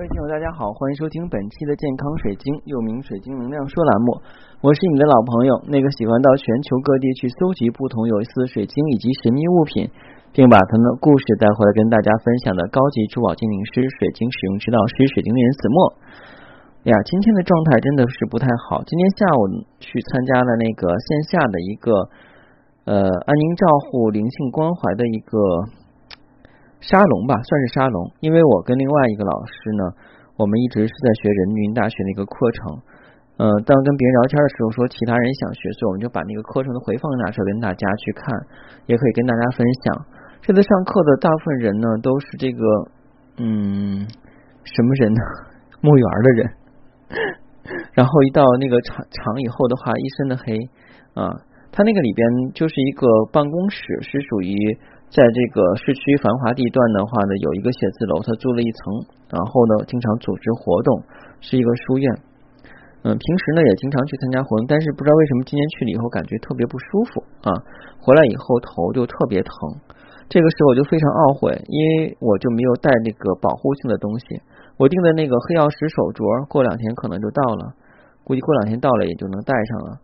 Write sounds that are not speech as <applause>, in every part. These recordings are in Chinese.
各位听友，大家好，欢迎收听本期的健康水晶，又名水晶能量说栏目。我是你的老朋友，那个喜欢到全球各地去搜集不同有意思的水晶以及神秘物品，并把他们的故事带回来跟大家分享的高级珠宝鉴定师、水晶使用指导师、水晶人子墨。呀，今天的状态真的是不太好。今天下午去参加了那个线下的一个呃安宁照护、灵性关怀的一个。沙龙吧，算是沙龙，因为我跟另外一个老师呢，我们一直是在学人民大学的一个课程。呃，当跟别人聊天的时候说其他人想学，所以我们就把那个课程的回放拿出来跟大家去看，也可以跟大家分享。这次上课的大部分人呢，都是这个嗯什么人呢？<laughs> 墓园的人。<laughs> 然后一到那个场场以后的话，一身的黑啊，他那个里边就是一个办公室，是属于。在这个市区繁华地段的话呢，有一个写字楼，他租了一层，然后呢，经常组织活动，是一个书院。嗯，平时呢也经常去参加活动，但是不知道为什么今天去了以后感觉特别不舒服啊，回来以后头就特别疼。这个时候我就非常懊悔，因为我就没有带那个保护性的东西。我订的那个黑曜石手镯，过两天可能就到了，估计过两天到了也就能戴上了。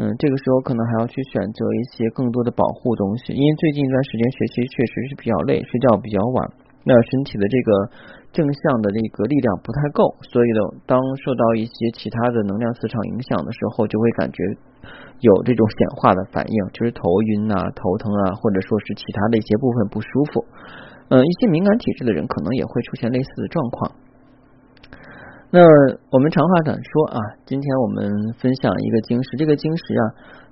嗯，这个时候可能还要去选择一些更多的保护东西，因为最近一段时间学习确实是比较累，睡觉比较晚，那身体的这个正向的这个力量不太够，所以呢，当受到一些其他的能量磁场影响的时候，就会感觉有这种显化的反应，就是头晕啊、头疼啊，或者说是其他的一些部分不舒服。嗯，一些敏感体质的人可能也会出现类似的状况。那我们长话短说啊，今天我们分享一个晶石，这个晶石啊，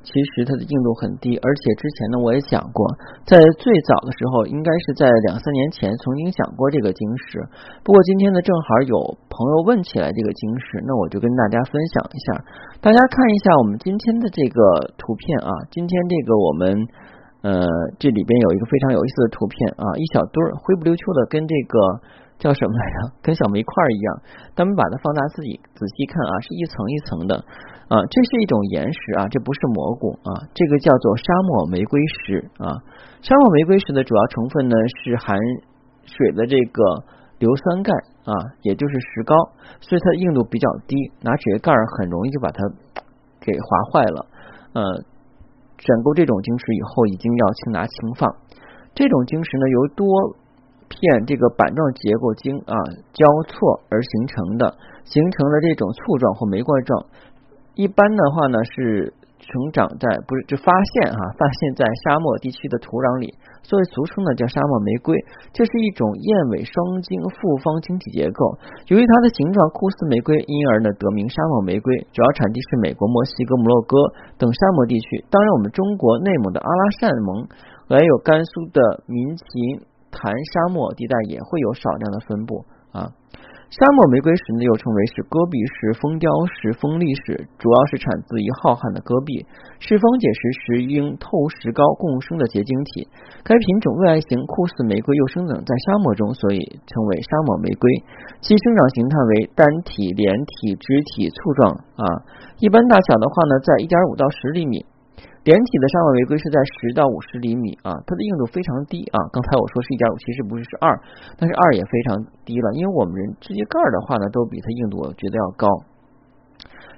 其实它的硬度很低，而且之前呢我也讲过，在最早的时候，应该是在两三年前曾经讲过这个晶石。不过今天呢，正好有朋友问起来这个晶石，那我就跟大家分享一下。大家看一下我们今天的这个图片啊，今天这个我们呃这里边有一个非常有意思的图片啊，一小堆儿灰不溜秋的，跟这个。叫什么来着？跟小煤块一样。<laughs> 咱们把它放大，自己仔细看啊，是一层一层的啊。这是一种岩石啊，这不是蘑菇啊。这个叫做沙漠玫瑰石啊。沙漠玫瑰石的主要成分呢是含水的这个硫酸钙啊，也就是石膏，所以它的硬度比较低，拿指甲盖很容易就把它给划坏了。呃，选购这种晶石以后，一定要轻拿轻放。这种晶石呢，由多。片这个板状结构经啊交错而形成的，形成了这种簇状或玫瑰状。一般的话呢是成长在不是就发现哈 <laughs> 发现在沙漠地区的土壤里，所以俗称呢叫沙漠玫瑰。这是一种燕尾双茎复方晶体结构，由于它的形状酷似玫瑰，因而呢得名沙漠玫瑰。主要产地是美国、墨西哥、摩洛哥等沙漠地区，当然我们中国内蒙的阿拉善盟，还有甘肃的民勤。潭沙漠地带也会有少量的分布啊。沙漠玫瑰石呢，又称为是戈壁石、蜂雕石、蜂砾石，主要是产自于浩瀚的戈壁，是方解石石英透石膏共生的结晶体。该品种外形酷似玫瑰，又生长在沙漠中，所以称为沙漠玫瑰。其生长形态为单体、连体、枝体、簇状啊。一般大小的话呢，在一点五到十厘米。连体的沙漠玫瑰是在十到五十厘米啊，它的硬度非常低啊。刚才我说是一点五，其实不是是二，但是二也非常低了，因为我们人指甲盖的话呢，都比它硬度我觉得要高。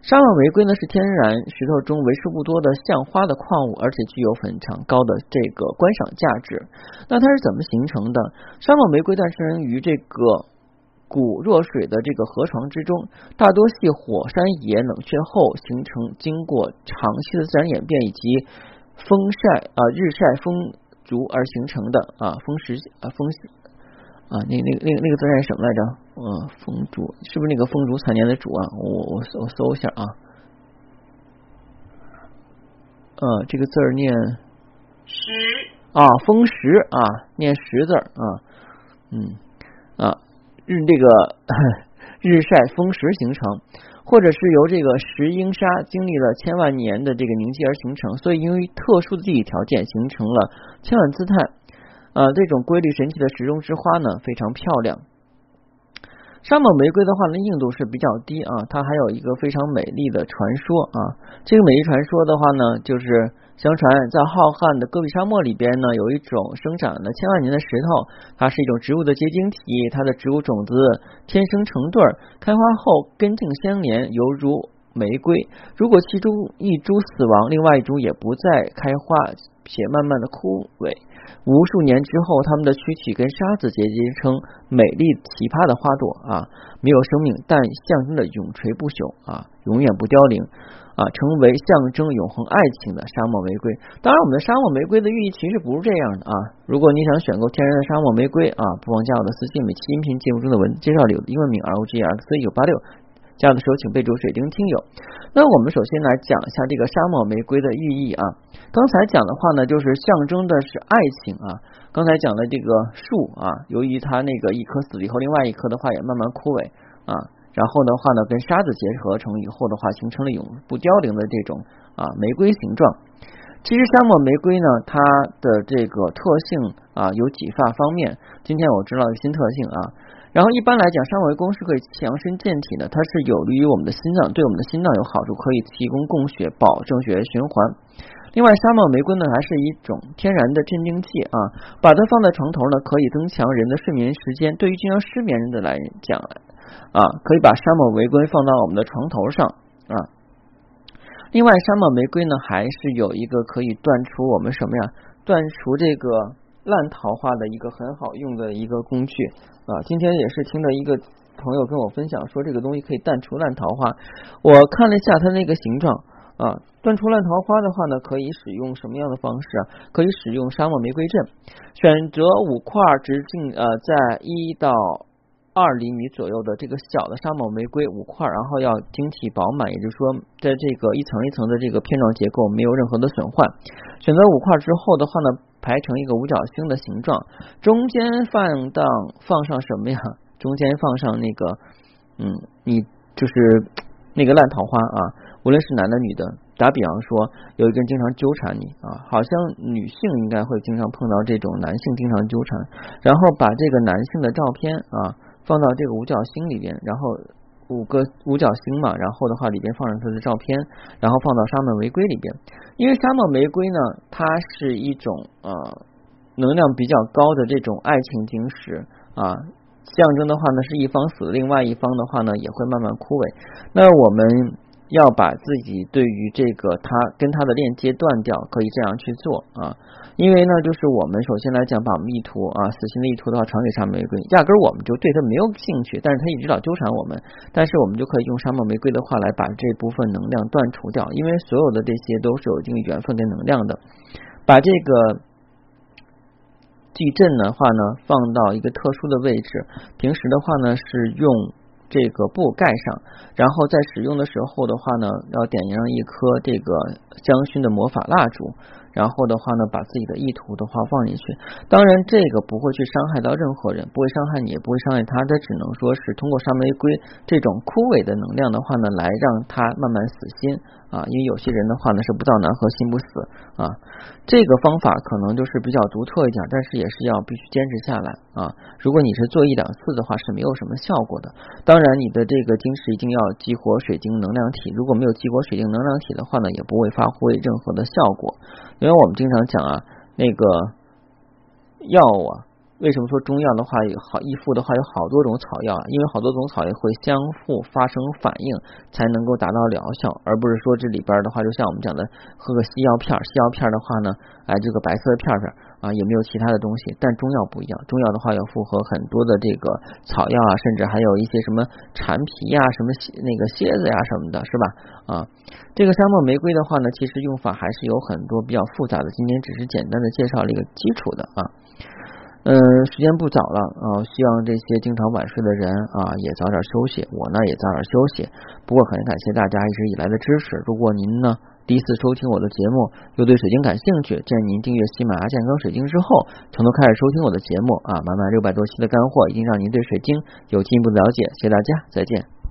沙漠玫瑰呢是天然石头中为数不多的像花的矿物，而且具有很长高的这个观赏价值。那它是怎么形成的？沙漠玫瑰诞生于这个。古弱水的这个河床之中，大多系火山岩冷却后形成，经过长期的自然演变以及风晒啊日晒风足而形成的啊风石啊风啊那那那个那个字念什么来着？嗯，风烛是不是那个风烛残年的烛啊？我我我搜一下啊，呃，这个字儿念石啊，风石啊，念石字啊，嗯啊。日这个 <laughs> 日晒风蚀形成，或者是由这个石英砂经历了千万年的这个凝结而形成，所以因为特殊的地理条件，形成了千万姿态。呃，这种规律神奇的石中之花呢，非常漂亮。沙漠玫瑰的话呢，硬度是比较低啊，它还有一个非常美丽的传说啊。这个美丽传说的话呢，就是相传在浩瀚的戈壁沙漠里边呢，有一种生长了千万年的石头，它是一种植物的结晶体，它的植物种子天生成对儿，开花后根茎相连，犹如玫瑰。如果其中一株死亡，另外一株也不再开花，且慢慢的枯萎。无数年之后，它们的躯体跟沙子结晶成美丽奇葩的花朵啊，没有生命，但象征着永垂不朽啊，永远不凋零啊，成为象征永恒爱情的沙漠玫瑰。当然，我们的沙漠玫瑰的寓意其实不是这样的啊。如果你想选购天然的沙漠玫瑰啊，不妨加我的私信，每期音频节目中的文介绍里有英文名 R O G X 一九八六。这样的时候请备注水晶听友。那我们首先来讲一下这个沙漠玫瑰的寓意啊。刚才讲的话呢，就是象征的是爱情啊。刚才讲的这个树啊，由于它那个一棵死了以后，另外一棵的话也慢慢枯萎啊。然后的话呢，跟沙子结合成以后的话，形成了永不凋零的这种啊玫瑰形状。其实沙漠玫瑰呢，它的这个特性啊有几发方面。今天我知道一个新特性啊。然后一般来讲，沙漠玫瑰是可以强身健体的，它是有利于我们的心脏，对我们的心脏有好处，可以提供供血，保证血液循环。另外，沙漠玫瑰呢还是一种天然的镇静剂啊，把它放在床头呢，可以增强人的睡眠时间。对于经常失眠人的来讲啊，可以把沙漠玫瑰放到我们的床头上啊。另外，沙漠玫瑰呢还是有一个可以断除我们什么呀？断除这个。烂桃花的一个很好用的一个工具啊！今天也是听到一个朋友跟我分享说，这个东西可以断除烂桃花。我看了一下它那个形状啊，断除烂桃花的话呢，可以使用什么样的方式啊？可以使用沙漠玫瑰阵，选择五块直径呃在一到。二厘米左右的这个小的沙漠玫瑰五块，然后要晶体饱满，也就是说，在这个一层一层的这个片状结构没有任何的损坏。选择五块之后的话呢，排成一个五角星的形状，中间放荡放上什么呀？<laughs> 中间放上那个，嗯，你就是 <tsk> 那个烂桃花啊，无论是男的女的。打比方说，有一个人经常纠缠你啊，好像女性应该会经常碰到这种男性经常纠缠，然后把这个男性的照片啊。放到这个五角星里边，然后五个五角星嘛，然后的话里边放上他的照片，然后放到沙漠玫瑰里边。因为沙漠玫瑰呢，它是一种呃能量比较高的这种爱情晶石啊，象征的话呢是一方死，另外一方的话呢也会慢慢枯萎。那我们要把自己对于这个他跟他的链接断掉，可以这样去做啊。因为呢，就是我们首先来讲，把我们意图啊，死心的意图的话传给沙漠玫瑰，压根儿我们就对他没有兴趣，但是他一直老纠缠我们，但是我们就可以用沙漠玫瑰的话来把这部分能量断除掉，因为所有的这些都是有一定缘分跟能量的，把这个矩阵的话呢放到一个特殊的位置，平时的话呢是用这个布盖上，然后在使用的时候的话呢，要点燃一颗这个香薰的魔法蜡烛。然后的话呢，把自己的意图的话放进去，当然这个不会去伤害到任何人，不会伤害你，也不会伤害他，这只能说是通过沙玫瑰这种枯萎的能量的话呢，来让他慢慢死心啊，因为有些人的话呢是不到南河心不死啊，这个方法可能就是比较独特一点，但是也是要必须坚持下来啊。如果你是做一两次的话是没有什么效果的，当然你的这个晶石一定要激活水晶能量体，如果没有激活水晶能量体的话呢，也不会发挥任何的效果。因为我们经常讲啊，那个药啊，为什么说中药的话有好一副的话有好多种草药啊？因为好多种草药会相互发生反应，才能够达到疗效，而不是说这里边的话，就像我们讲的喝个西药片，西药片的话呢，哎，这个白色的片片啊，也没有其他的东西。但中药不一样，中药的话要复合很多的这个草药啊，甚至还有一些什么蝉皮呀、什么那个蝎子呀什么的，是吧？啊。这个沙漠玫瑰的话呢，其实用法还是有很多比较复杂的。今天只是简单的介绍了一个基础的啊。嗯，时间不早了啊，希望这些经常晚睡的人啊也早点休息，我呢也早点休息。不过很感谢大家一直以来的支持。如果您呢第一次收听我的节目，又对水晶感兴趣，建议您订阅喜马拉雅健康水晶之后，从头开始收听我的节目啊。满满六百多期的干货，一定让您对水晶有进一步的了解。谢谢大家，再见。